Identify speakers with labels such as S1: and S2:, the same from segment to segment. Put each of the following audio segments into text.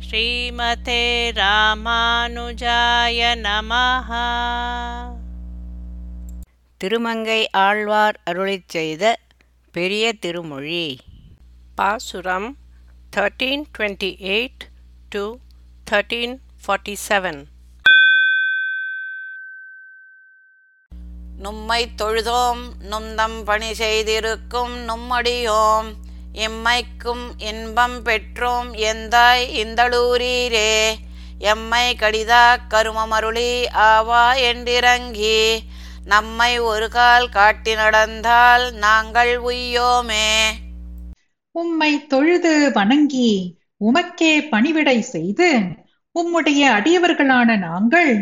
S1: ஸ்ரீமதே ராமானுஜாய நமஹ.
S2: திருமங்கை ஆழ்வார் அருளிச் செய்த பெரிய திருமொழி.
S1: பாசுரம் thirteen twenty eight to thirteen forty seven
S3: நும்மை தொழுதோம் நுந்தம் பணி செய்திருக்கும் நும்மடியோம் எம்மைக்கும் இன்பம் பெற்றோம் எந்தாய் இந்தளூரீரே? எம்மை கடிதா கருமமருளி ஆவா என்றிறங்கி நம்மை ஒரு கால் காட்டி நடந்தால் நாங்கள் உய்யோமே.
S4: உம்மை தொழுது வணங்கி உமக்கே பணிவிடை செய்து உம்முடைய அடியவர்களான நாங்கள்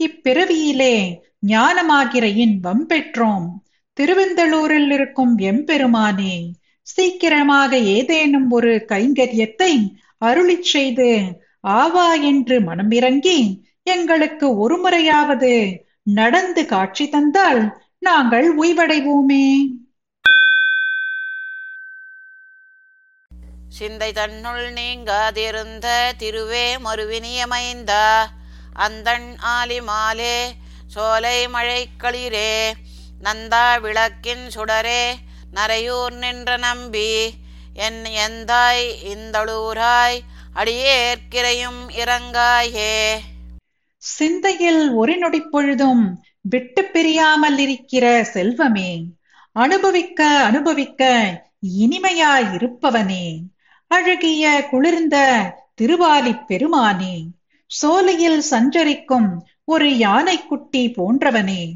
S4: இப்பிறவியிலே ஞானமாகிற இன்பம் பெற்றோம். திருவெந்தளூரில் இருக்கும் எம்பெருமானே சீக்கிரமாக ஏதேனும் ஒரு கைங்கரியத்தை அருளிச் செய்து ஆவா என்று மனமிறங்கி எங்களுக்கு ஒரு முறையாவது நடந்து காட்சி தந்தால் நாங்கள் உய்வடைவோமே.
S3: சிந்தை தன்னுள் நீங்காதிருந்த திருவே மறுவினியமைந்தா அந்தன் ஆலி மாலே சோலை மழைக்களிரே நந்தா விளக்கின் சுடரே நரையூர் நின்ற நம்பி என் எந்தாய் இந்தளூராய் அடியேற்கிறையும் இறங்காயே.
S4: சிந்தையில் ஒரு நொடி பொழுதும் விட்டு பிரியாமல் இருக்கிற செல்வமே அனுபவிக்க அனுபவிக்க இனிமையாய் இருப்பவனே. அழகிய குளிர்ந்த திருவாலிப் பெருமானே சோலையில் சஞ்சரிக்கும் ஒரு யானைக்குட்டி போன்றவனே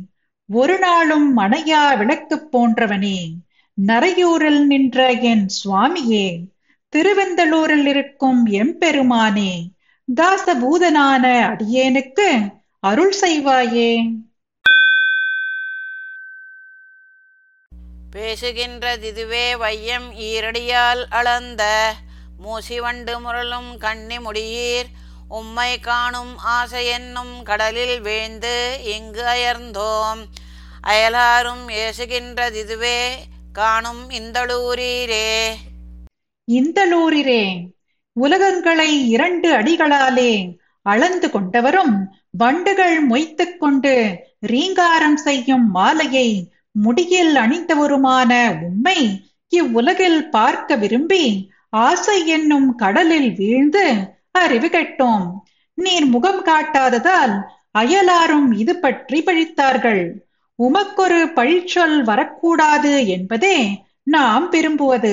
S4: ஒரு நாளும் மனையா விளக்கு போன்றவனே. நரையூரில் நின்ற என் சுவாமியே திருவெந்தலூரில் இருக்கும் எம்பெருமானே தாசபூதனான அடியேனுக்கு அருள் செய்வாயே.
S3: பேசுகின்றதிதுவே வையம் ஈரடியால் அளந்த மூசிவண்டு முரளும் கண்ணி முடியீர். உம்மை காணும் ஆசை என்னும் கடலில் வீழ்ந்து இங்கு அயர்ந்தோம். அயலாரும் ஏசுகின்றதிதுவே காணும் இந்தளூரீரே.
S4: இந்தளூரிரே உலகங்களை இரண்டு அடிகளாலே அளந்து கொண்டவரும் வண்டுகள் மொய்த்துக் கொண்டு ரீங்காரம் செய்யும் மாலையை முடியில் அணிந்தவருமான உம்மை இவ்வுலகில் பார்க்க விரும்பி ஆசை என்னும் கடலில் வீழ்ந்து அறிவு கெட்டோம். நீர் முகம் காட்டாததால் அயலாரும் இது பற்றி பழித்தார்கள். உமக்கொரு பழிச்சொல் வரக்கூடாது என்பதே நாம் விரும்புவது.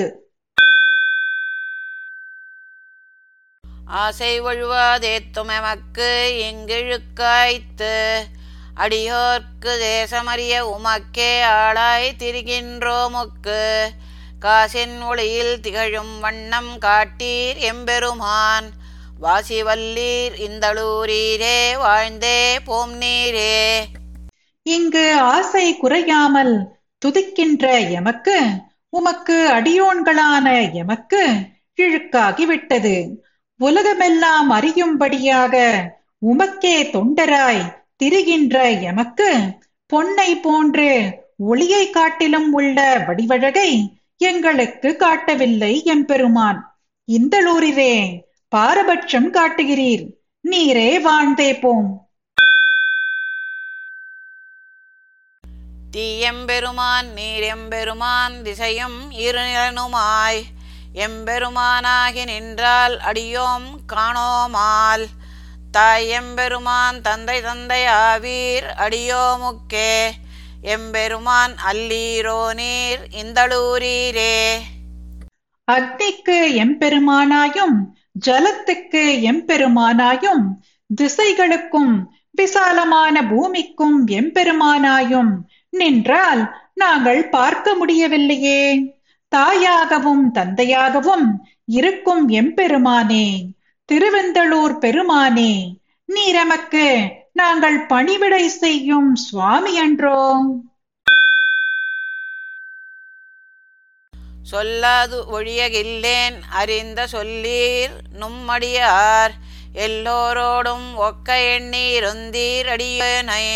S3: ஆசை ஒழுவாதேத்தும் எமக்கு இங்கிழுக்காய்த்து அடியோர்க்கு தேசமறிய உமக்கே ஆளாய் திரிகின்றோமுக்கு. காசின் ஒளியில் திகழும் வண்ணம் காட்டீர் எம்பெருமான். வாசிவல்லீர் இந்தளூரீரே வாழ்ந்தே போம் நீரே
S4: இங்கு ஆசை குறையாமல் துதிக்கின்ற எமக்கு உமக்கு அடியோன்களான எமக்கு கிழுக்காகிவிட்டது உலகமெல்லாம் அறியும்படியாக உமக்கே தொண்டராய் திரிகின்ற எமக்கு பொன்னை போன்று ஒளியை காட்டிலும் உள்ள வடிவழகை எங்களுக்கு காட்டவில்லை எம்பெருமான். இந்தளூரிலே பாரபட்சம் காட்டுகிறீர். நீரே வாழ்ந்தே போம்.
S3: தீயெம்பெருமான் நீரெம்பெருமான் திசையும் இருநிலனுமாய். எம்பெருமானாகி நின்றால் அடியோம் காணோமால். தாயெம்பெருமான் தந்தை தந்தை ஆவீர் அடியோமுக்கே. எம்பெருமான் அல்லீரோ நீர் இந்தளூரீரே.
S4: அக்னிக்கு எம்பெருமானாயும் ஜலத்துக்கு எம்பெருமானாயும் திசைகளுக்கும் விசாலமான பூமிக்கும் எம்பெருமானாயும் நின்றால் நாங்கள் பார்க்க முடியவில்லையே. தாயாகவும் தந்தையாகவும் இருக்கும் எம்பெருமானே திருவெந்தளூர் பெருமானே நீரமக்கு நாங்கள் பணிவிடை செய்யும் சுவாமி என்றோ
S3: சொல்லாது ஒழியகில்லேன் அறிந்த சொல்லீர் நும்மடியார். எல்லோரோடும் ஒக்க எண்ணீருந்தீர் அடியனே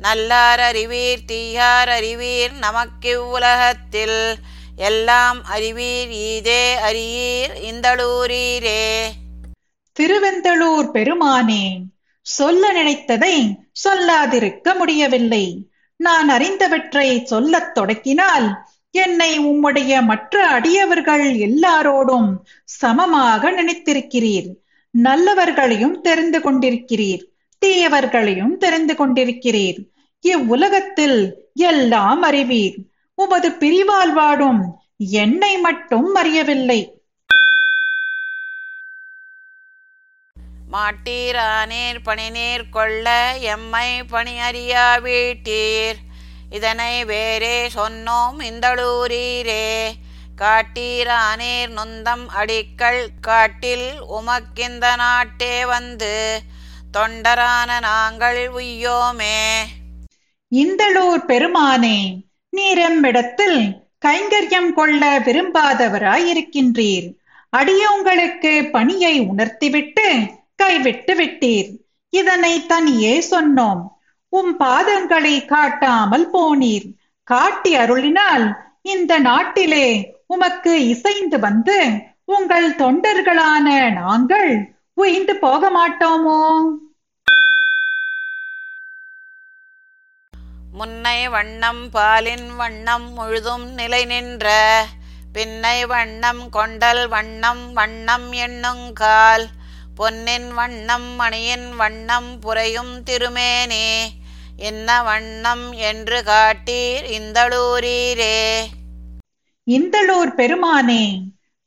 S3: நல்லார் அறிவீர் தீயார் அறிவீர் நமக்கிவ்வுலகத்தில் எல்லாம் அறிவீர் ஈதே அறியீர் இந்தளூரீரே.
S4: திருவெந்தளூர் பெருமானே சொல்ல நினைத்ததை சொல்லாதிருக்க முடியவில்லை. நான் அறிந்தவற்றை சொல்லத் தொடக்கினால் என்னை உம்முடைய மற்ற அடியவர்கள் எல்லாரோடும் சமமாக நினைத்திருக்கிறீர். நல்லவர்களையும் தெரிந்து கொண்டிருக்கிறீர் தீயவர்களையும் தெரிந்து கொண்டிருக்கிறீர். இவ்வுலகத்தில் எல்லாம் அறிவீர். உமது பிரிவால் வாடும் என்னை மட்டும் அறியவில்லை.
S3: மாட்டீரானீர் பணிநீர் கொள்ள எம்மை பணி அறியா வீட்டீர் இதனை வேறே சொன்னோம் இந்தளூரீரே. காட்டீரானீர் நொந்தம் அடிக்கள் காட்டில் உமக்கிந்த நாட்டே வந்து. தொண்டரான நாங்கள் உய்யோமே.
S4: இந்தளூர் பெருமானே நீரெம்மிடத்தில் கைங்கரியம் கொள்ள விரும்பாதவராயிருக்கின்றீர். அடியோங்களுக்கு பணியை உணர்த்திவிட்டு கைவிட்டு விட்டீர். இதனை தனியே சொன்னோம். உம் பாதங்களை காட்டாமல் போனீர். காட்டி அருளினால் இந்த நாட்டிலே உமக்கு இசைந்து வந்து உங்கள் தொண்டர்களான நாங்கள் உயிர்ந்து போக மாட்டோமோ
S3: முன்னை வண்ணம் பாலின் வண்ணம் முழுதும் நிலை நின்ற பின்னை வண்ணம் கொண்டல் வண்ணம் வண்ணம் எண்ணுங்கால் பொன்னின் வண்ணம் மணியின் வண்ணம் புரையும் திருமேனே என்ன வண்ணம் என்று காட்டீர் இந்தளூரீரே.
S4: இந்தளூர் பெருமானே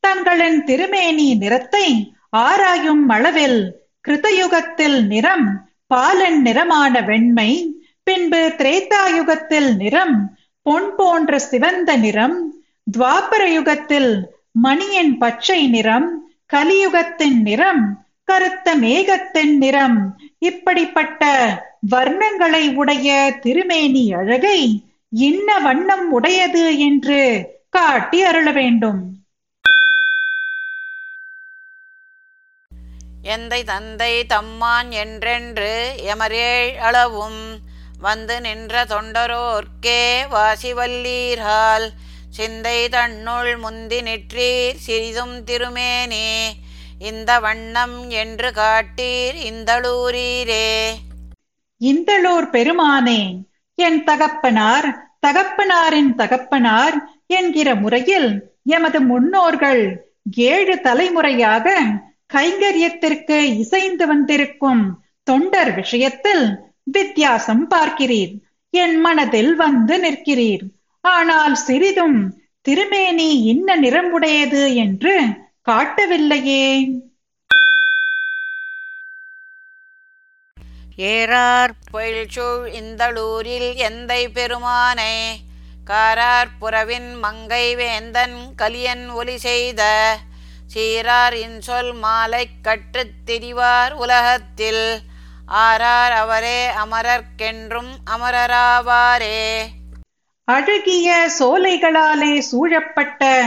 S4: தங்களின் திருமேனி நிறத்தை ஆராயும் அளவில் கிருதயுகத்தில் நிறம் பாலன் நிறமான வெண்மை பின்பு திரேதாயுகத்தில் நிறம் பொன் போன்ற சிவந்த நிறம் துவாபர யுகத்தில் மணியின் பச்சை நிறம் கலியுகத்தின் நிறம் கருத்த மேகத்தின் நிறம். இப்படிப்பட்ட வர்ணங்களை உடைய திருமேனி அழகை இன்ன வண்ணம் உடையது என்று காட்டி அருள வேண்டும்.
S3: எந்தை தந்தை தம்மான் என்றென்று எமரேழ் அளவும் வந்து நின்ற தொண்டரோர்க்கே வாசிவல்லீரால் சிந்தை தன்னுள் முந்தி நிற்றீர் சிறிதும் திருமேனே இந்த வண்ணம் என்று காட்டீர் இந்தளூரீரே.
S4: இந்தளூர் பெருமானே என் தகப்பனார் தகப்பனாரின் தகப்பனார் என்கிற முறையில் எமது முன்னோர்கள் ஏழு தலைமுறையாக கைங்கரியத்திற்கு இசைந்து வந்திருக்கும் தொண்டர் விஷயத்தில் வித்தியாசம் பார்க்கிறீர். என் மனதில் வந்து நிற்கிறீர். ஆனால் சிறிதும் திருமேனி இன்ன நிறம்புடையது என்று காட்டவில்லையே.
S2: ஏறார்
S3: பொயில்சூழ் இந்தளூரில் எந்தை பெருமானை? காரார் புறவின் மங்கை வேந்தன் கலியன் ஒலி செய்த சீரார் இன்சொல் மாலை கற்றுத் திரிவார் உலகத்தில். ஆரார் அவரே அமரர்க்கென்றும் அமரராவாரே.
S4: அழகிய சோலைகளாலே சூழப்பட்ட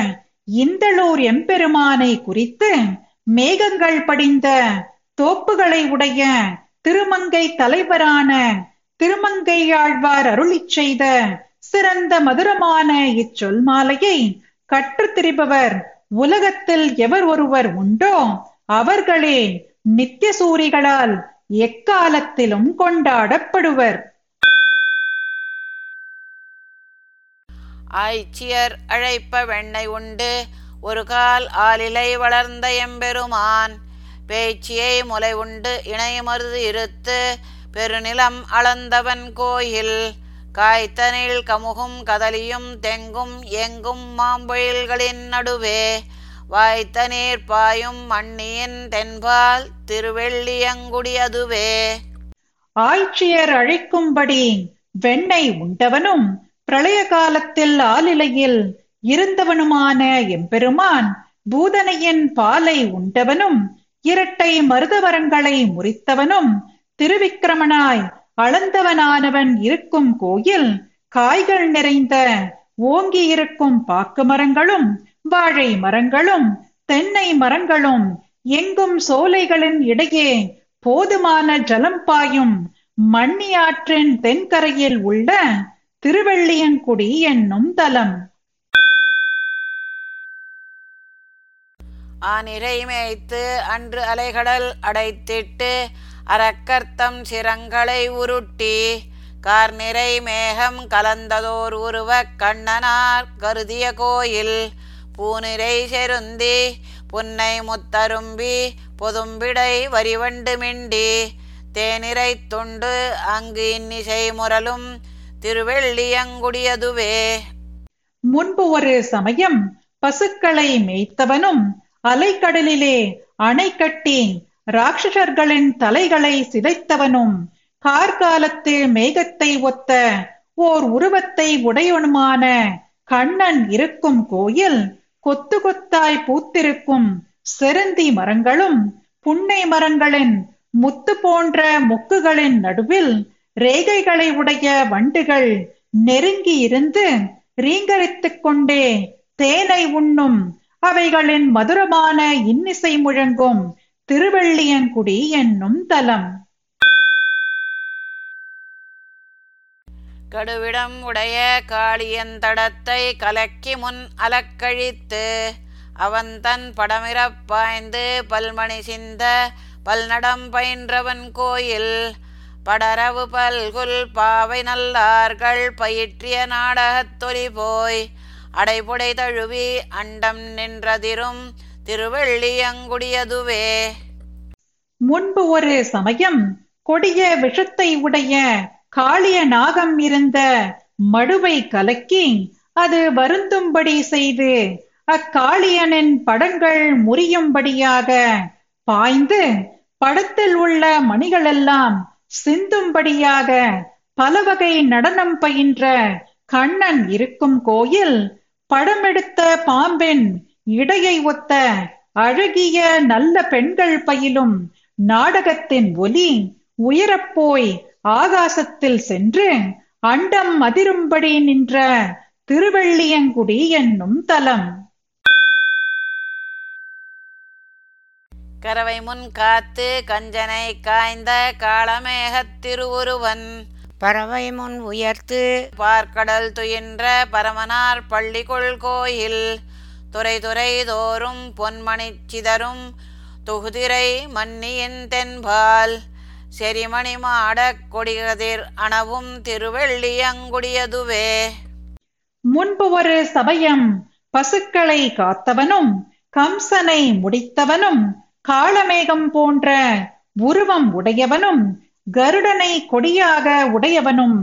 S4: இந்தளூர் எம்பெருமானை குறித்து மேகங்கள் படிந்த தோப்புகளை உடைய திருமங்கை தலைவரான திருமங்கையாழ்வார் அருளி செய்த சிறந்த மதுரமான இச்சொல் மாலையை கற்று திரிபவர் உலகத்தில் எவர் ஒருவர் உண்டோ அவர்களே நித்திய சூரிகளால் எக்காலத்திலும் கொண்டாடப்படுவர்.
S3: ஆய்ச்சியர் அழைப்ப வெண்ணை உண்டு. ஒரு கால் ஆலிலை வளர்ந்த எம்பெருமான். பேச்சியை முலை உண்டு இணையமருது இருத்து. பெருநிலம் அளந்தவன் கோயில். காய்த்தனில் கமுகும் கதலியும் தெங்கும் எங்கும் மாம்பொழில்களின் நடுவே. வாய்த்த நீர் பாயும் மண்ணியின் தென்பால் திருவெள்ளியங்குடி அதுவே.
S4: ஆய்ச்சியர் அழைக்கும்படி வெண்ணெய் உண்டவனும் பிரளய காலத்தில் ஆலிலையில் இருந்தவனுமான எம்பெருமான் பூதனையின் பாலை உண்டவனும் இரட்டை மருதவரங்களை முறித்தவனும் திருவிக்கிரமனாய் அளந்தவனானவன் இருக்கும் கோயில் காய்கள் நிறைந்த ஓங்கி இருக்கும் பாக்கு மரங்களும் வாழை மரங்களும் தென்னை மரங்களும் எங்கும் சோலைகளின் இடையே போதுமான ஜலம் பாயும் மண்ணி ஆற்றின் தென்கரையில் உள்ள திருவள்ளியங்குடி என்னும் தலம்.
S3: ஆனிறை மேய்த்து அன்று அலைகடல் அடைத்திட்டு அரக்கர்த்தம் சிரங்களை உருட்டி கார்நிறை மேகம் கலந்ததோர் உருவ கண்ணனார் கருதிய கோயில் பூநிறை செருந்தி புன்னை முத்தரும்பி பொதும்பிடை வரிவண்டு மிண்டி தேனிரை துண்டு அங்கு இன்னிசை முரலும் திருவெள்ளியங்குடியதுவே
S4: முன்பு ஒரு சமயம் பசுக்களை மேய்த்தவனும் அலைக்கடலிலே அணை கட்டி ராட்சசர்களின் தலைகளை சிதைத்தவனும் கார்காலத்தில் மேகத்தை ஒத்த ஓர் உருவத்தை உடையவனுமான கண்ணன் இருக்கும் கோயில் கொத்து கொத்தாய் பூத்திருக்கும் செருந்தி மரங்களும் புன்னை மரங்களின் முத்து போன்ற மொக்குகளின் நடுவில் ரேகைகளை உடைய வண்டுகள் நெருங்கி இருந்து ரீங்கரித்துக் கொண்டே தேனை உண்ணும் அவைகளின் மதுரமான இன்னிசை முழங்கும் திருவள்ளியங்குடி என்னும் தலம்.
S3: கடுவிடம் உடைய காளியந்தடத்தை கலக்கி முன் அலக்கழித்து அவன் தன் படமிறப் பாய்ந்து பல்மணி சிந்த பல்நடம் பயின்றவன் கோயில் படரவு பல்குல் பாவை நல்லார்கள் பயிற்றிய நாடகத்தொலி போய் அடைபுடை தழுவி அண்டம் நின்றதிரும் திருவள்ளியங்குடியதுவே
S4: முன்பு ஒரு சமயம் கொடிய விஷத்தை உடைய காளிய நாகம் இருந்த மடுவை கலக்கி அது வருந்தும்படி செய்து அக்காளியனின் படங்கள் முறியும்படியாக பாய்ந்து படத்தில் உள்ள மணிகளெல்லாம் சிந்தும்படியாக பலவகை நடனம் பயின்ற கண்ணன் இருக்கும் கோயில் படமெடுத்த பாம்பின் இடையை ஒத்த அழகிய நல்ல பெண்கள் பயிலும் நாடகத்தின் ஒலி உயரப்போய் ஆகாசத்தில் சென்று அண்டம் அதிரும்படி நின்ற திருவள்ளியங்குடி என்னும் தலம்.
S3: கரவை முன் காத்து கஞ்சனை காய்ந்த காளமேகத் திருவுருவன்.
S2: பறவை முன் உயர்த்து
S3: பார்க்கடல் துயின்ற பரமனார் பள்ளிகொள் கோயில். துறை துறை தோறும் பொன்மணிச் சிதறும் தொகுதிரை மன்னியின் தென்பால். செரிமணிமாடக் கொடிகதிர் அணவும் திருவெள்ளியங்குடியதுவே.
S4: முன்பு ஒரு சமயம் பசுக்களை காத்தவனும் கம்சனை முடித்தவனும் காளமேகம் போன்ற உருவம் உடையவனும் கருடனை கொடியாக உடையவனும்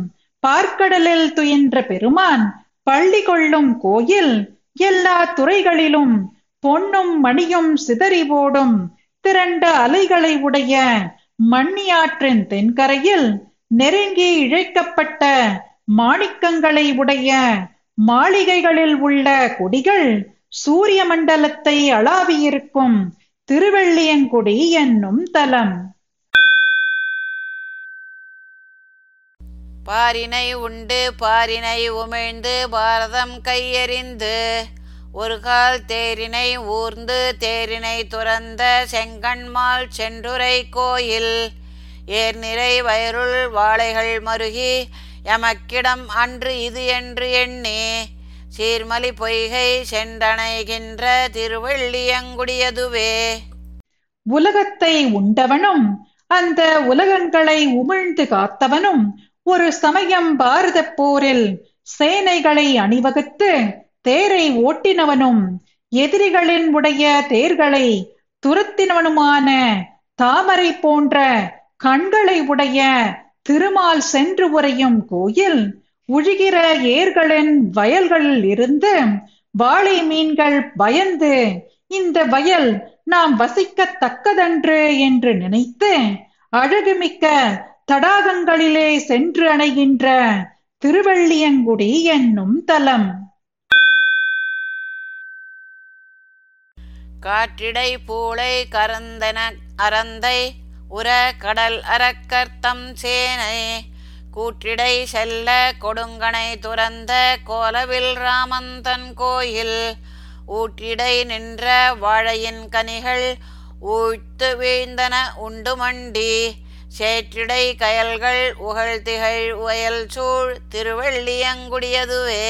S4: பார்க்கடலில் துயின்ற பெருமான் பள்ளி கொள்ளும் கோயில் எல்லா துறைகளிலும் பொன்னும் மணியும் சிதறி ஓடும் திரண்ட அலைகளை உடைய மண்ணியாற்றின் தென்கரையில் நெருங்கி இழைக்கப்பட்ட மாணிக்கங்களை உடைய மாளிகைகளில் உள்ள கொடிகள் சூரிய மண்டலத்தை அளாவியிருக்கும் திருவெள்ளியங்குடி என்னும் தலம்.
S3: பாரினை உண்டு பாரினை உமிழ்ந்து பாரதம் கையெறிந்து ஒரு கால் தேரினை ஊர்ந்து தேரினை துறந்த செங்கண்மால் சென்றுரை கோயில். ஏர் நிறை வயருள் வாழைகள் மருகி எமக்கிடம் அன்று இது என்று எண்ணி. சீர்மலி பொய்கை சென்றணைகின்ற திருவள்ளியங்குடியதுவே
S4: உலகத்தை உண்டவனும் அந்த உலகங்களை உமிழ்ந்து காத்தவனும் ஒரு சமயம் பாரத போரில் சேனைகளை அணிவகுத்து தேரை ஓட்டினவனும் எதிரிகளின் உடைய தேர்களை துரத்தினவனுமான தாமரை போன்ற கண்களை உடைய திருமால் சென்று உறையும் கோயில் உழுகிற ஏர்களின் வயல்களில் இருந்து வாழை மீன்கள் பயந்து இந்த வயல் நாம் வசிக்கத்தக்கதன்று என்று நினைத்து அழகுமிக்க தடாகங்களிலே சென்று அணைகின்ற திருவள்ளியங்குடி என்னும் தலம்.
S3: காற்றிடை பூளை கரந்தன அறந்தை உர கடல் அறக்கர்த்தம் சேனை. கூற்றிடை செல்ல கொடுங்கனை துறந்த கோலவில் ராமந்தன் கோயில். ஊற்றிடை நின்ற வாழையின் கனிகள் ஊழ்த்து வீழ்ந்தன உண்டு மண்டி. சேற்றிடை கயல்கள் உகழ் திகழ் உயல் சூழ் திருவள்ளியங்குடியதுவே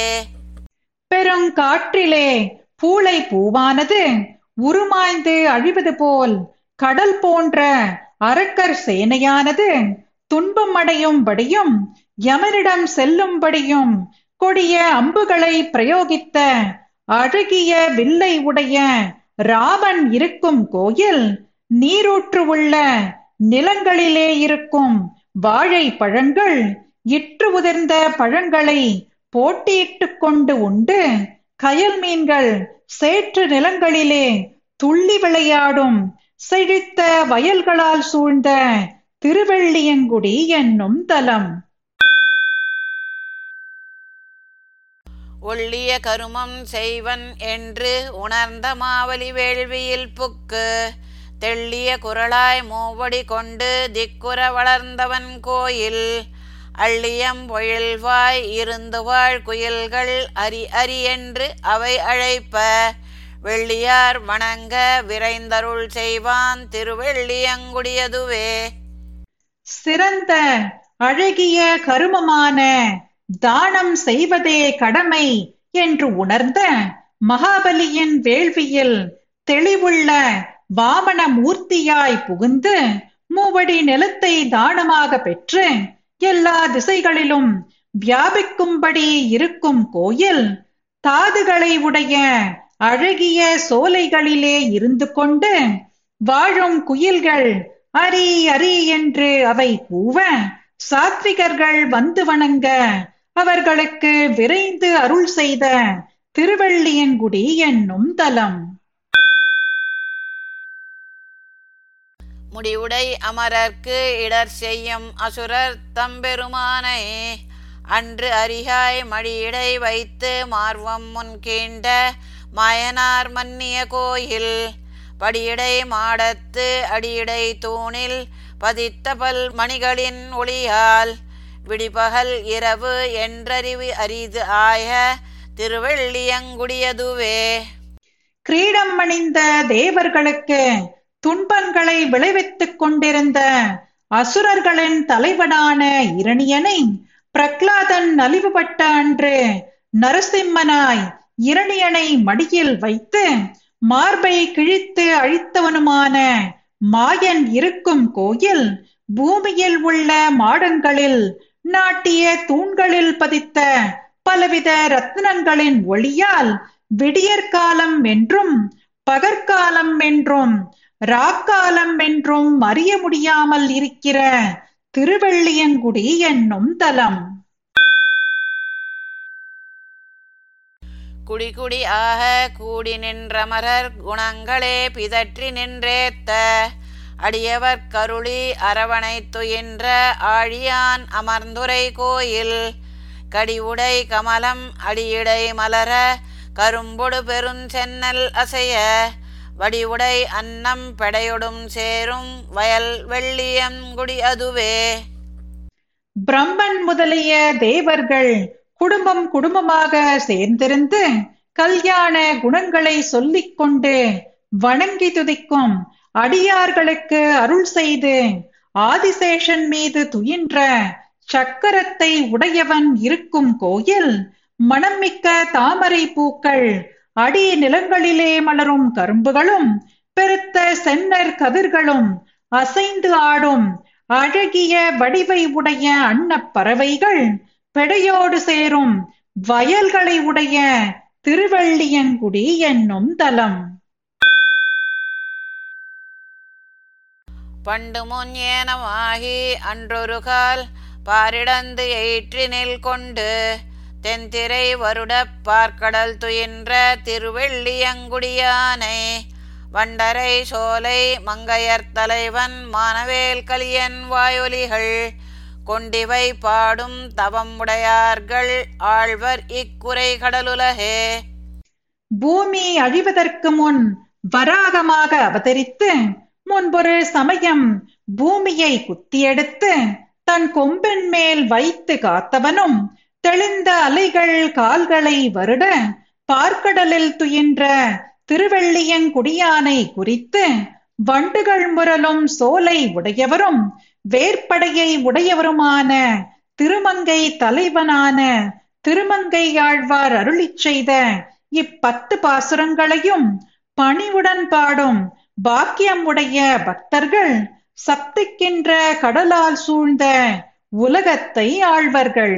S4: பெருங்காற்றிலே பூளை பூவானது. உருமாய்ந்து அழிவது போல் கடல் போன்ற அரக்கர் சேனையானது துன்பம் அடையும்படியும் யமனிடம் செல்லும்படியும் கொடிய அம்புகளை பிரயோகித்த அழகிய வில்லை உடைய ராமன் இருக்கும் கோயில் நீரூற்று உள்ள நிலங்களிலே இருக்கும் வாழை பழங்கள் இற்று உதிர்ந்த பழங்களை போட்டியிட்டுக் கொண்டு உண்டு கயல் மீன்கள் சேற்று நிலங்களிலே துள்ளி விளையாடும். செழித்த வயல்களால் சூழ்ந்த திருவெள்ளியங்குடி என்னும் தலம்.
S3: ஒள்ளிய கருமம் செய்வன் என்று உணர்ந்த மாவலி வேள்வியில் புக்கு. தெள்ளிய குரலாய் மூவடி கொண்டு திக்குற வளர்ந்தவன் கோயில். அள்ளியம் பொழில்வாய் இருந்து வாழ் குயில்கள் அரி அரி என்று அவை அழைப்ப. வெள்ளியார் வணங்க விரைந்தருள் செய்வான் திருவெள்ளியங்குடியதுவே.
S4: சிறந்த அழகிய கருமமான தானம் செய்வதே கடமை என்று உணர்ந்த மகாபலியின் வேள்வியில் தெளிவுள்ள வாமன மூர்த்தியாய் புகுந்து மூவடி நிலத்தை தானமாக பெற்று எல்லா திசைகளிலும் வியாபிக்கும்படி இருக்கும் கோயில் தாதுகளை உடைய அழகிய சோலைகளிலே இருந்து கொண்டு வாழும் குயில்கள் அரி அரி என்று அவை கூவ சாத்விகர்கள் வந்து வணங்க அவர்களுக்கு விரைந்து அருள் செய்த திருவள்ளியன்குடி என்னும் தலம்.
S3: முடிவுடை அமரர்க்கு இடர் செய்யும் அசுரர் தம்பெருமானை அன்று அரிகாய் மடியிடை வைத்து மார்வம் முன் கீண்ட மாயனார் மன்னிய கோயில் படியடை மாடத்து அடியடை தூணில் பதித்த பல் மணிகளின் ஒளியால் விடிபகல் இரவு என்றறிவு அரிது ஆய திருவள்ளியங்குடியதுவே.
S4: கிரீடம் அணிந்த தேவர்களுக்கு துன்பங்களை விளைவித்துக் கொண்டிருந்த அசுரர்களின் தலைவனான இரணியனை பிரக்லாதன் நலிவுபட்ட அன்று நரசிம்மனாய் இரணியனை மடியில் வைத்து மார்பை கிழித்து அழித்தவனுமான மாயன் இருக்கும் கோயில் பூமியில் உள்ள மாடங்களில் நாட்டிய தூண்களில் பதித்த பலவித ரத்னங்களின் ஒளியால் விடியற்காலம் என்றும் பகற்காலம் என்றும் ராக்காலம் என்றும் அறிய முடியாமல் இருக்கிற திருவெள்ளியங்குடி என்னும் தலம்.
S3: குடி குடி ஆக கூடி நின்றமரர் குணங்களே பிதற்றி நின்றேத்த. அடியவர் கருளி அரவணை துயின்ற ஆழியான் அமர்ந்துரை கோயில். கடிவுடை கமலம் அடியிடை மலர கரும்பொடு பெருஞ்சென்னல் அசைய. வடிவுடை அன்னம் பெடையொடும் சேரும் வயல் வெள்ளியம் குடி அதுவே.
S4: பிரம்மன் முதலிய தேவர்கள் குடும்பம் குடும்பமாக சேர்ந்திருந்து கல்யாண குணங்களை சொல்லிக் கொண்டு வணங்கி துதிக்கும் அடியார்களுக்கு அருள் செய்து ஆதிசேஷன் மீது துயின்ற சக்கரத்தை உடையவன் இருக்கும் கோயில் மணம்மிக்க தாமரை பூக்கள் அடி நிலங்களிலே மலரும் கரும்புகளும் பெருத்த சென்னர் கதிர்களும் அசைந்து ஆடும் அழகிய வடிவை உடைய அன்னப் பறவைகள் பெடையோடு சேரும் வயல்களை உடைய திருவள்ளியங்குடி என்னும் தலம்.
S3: பண்டு முன் ஏனமாகி அன்றொரு கால் பாரிடந்து எயிற்றினில் கொண்டு தென்திரை வருடப் பார்க்கடல் துயின்ற திருவெள்ளியங்குடியானை. வண்டரை சோலை மங்கையர் தலைவன் மானவேல் கலியன் வாயொலிகள். கொண்டிவை பாடும் தவம் உடையார்கள் ஆழ்வர் இக்குறை கடலுலகே.
S4: பூமி அழிவதற்கு முன் வராகமாக அவதரித்து முன்பொரு சமயம் பூமியை குத்தியெடுத்து தன் கொம்பின் மேல் வைத்து காத்தவனும் தெளிந்த அலைகள் கால்களை வருட பார்க்கடலில் துயின்ற திருவெள்ளியங்குடியானை குறித்து வண்டுகள் முரலும் சோலை உடையவரும் வேற்படையை உடையவருமான திருமங்கை தலைவனான திருமங்கை ஆழ்வார் அருளிச் செய்த இப்பத்து பாசுரங்களையும் பணிவுடன் பாடும் பாக்கியம் உடைய பக்தர்கள் சப்திக்கின்ற கடலால் சூழ்ந்த உலகத்தை ஆழ்வர்கள்.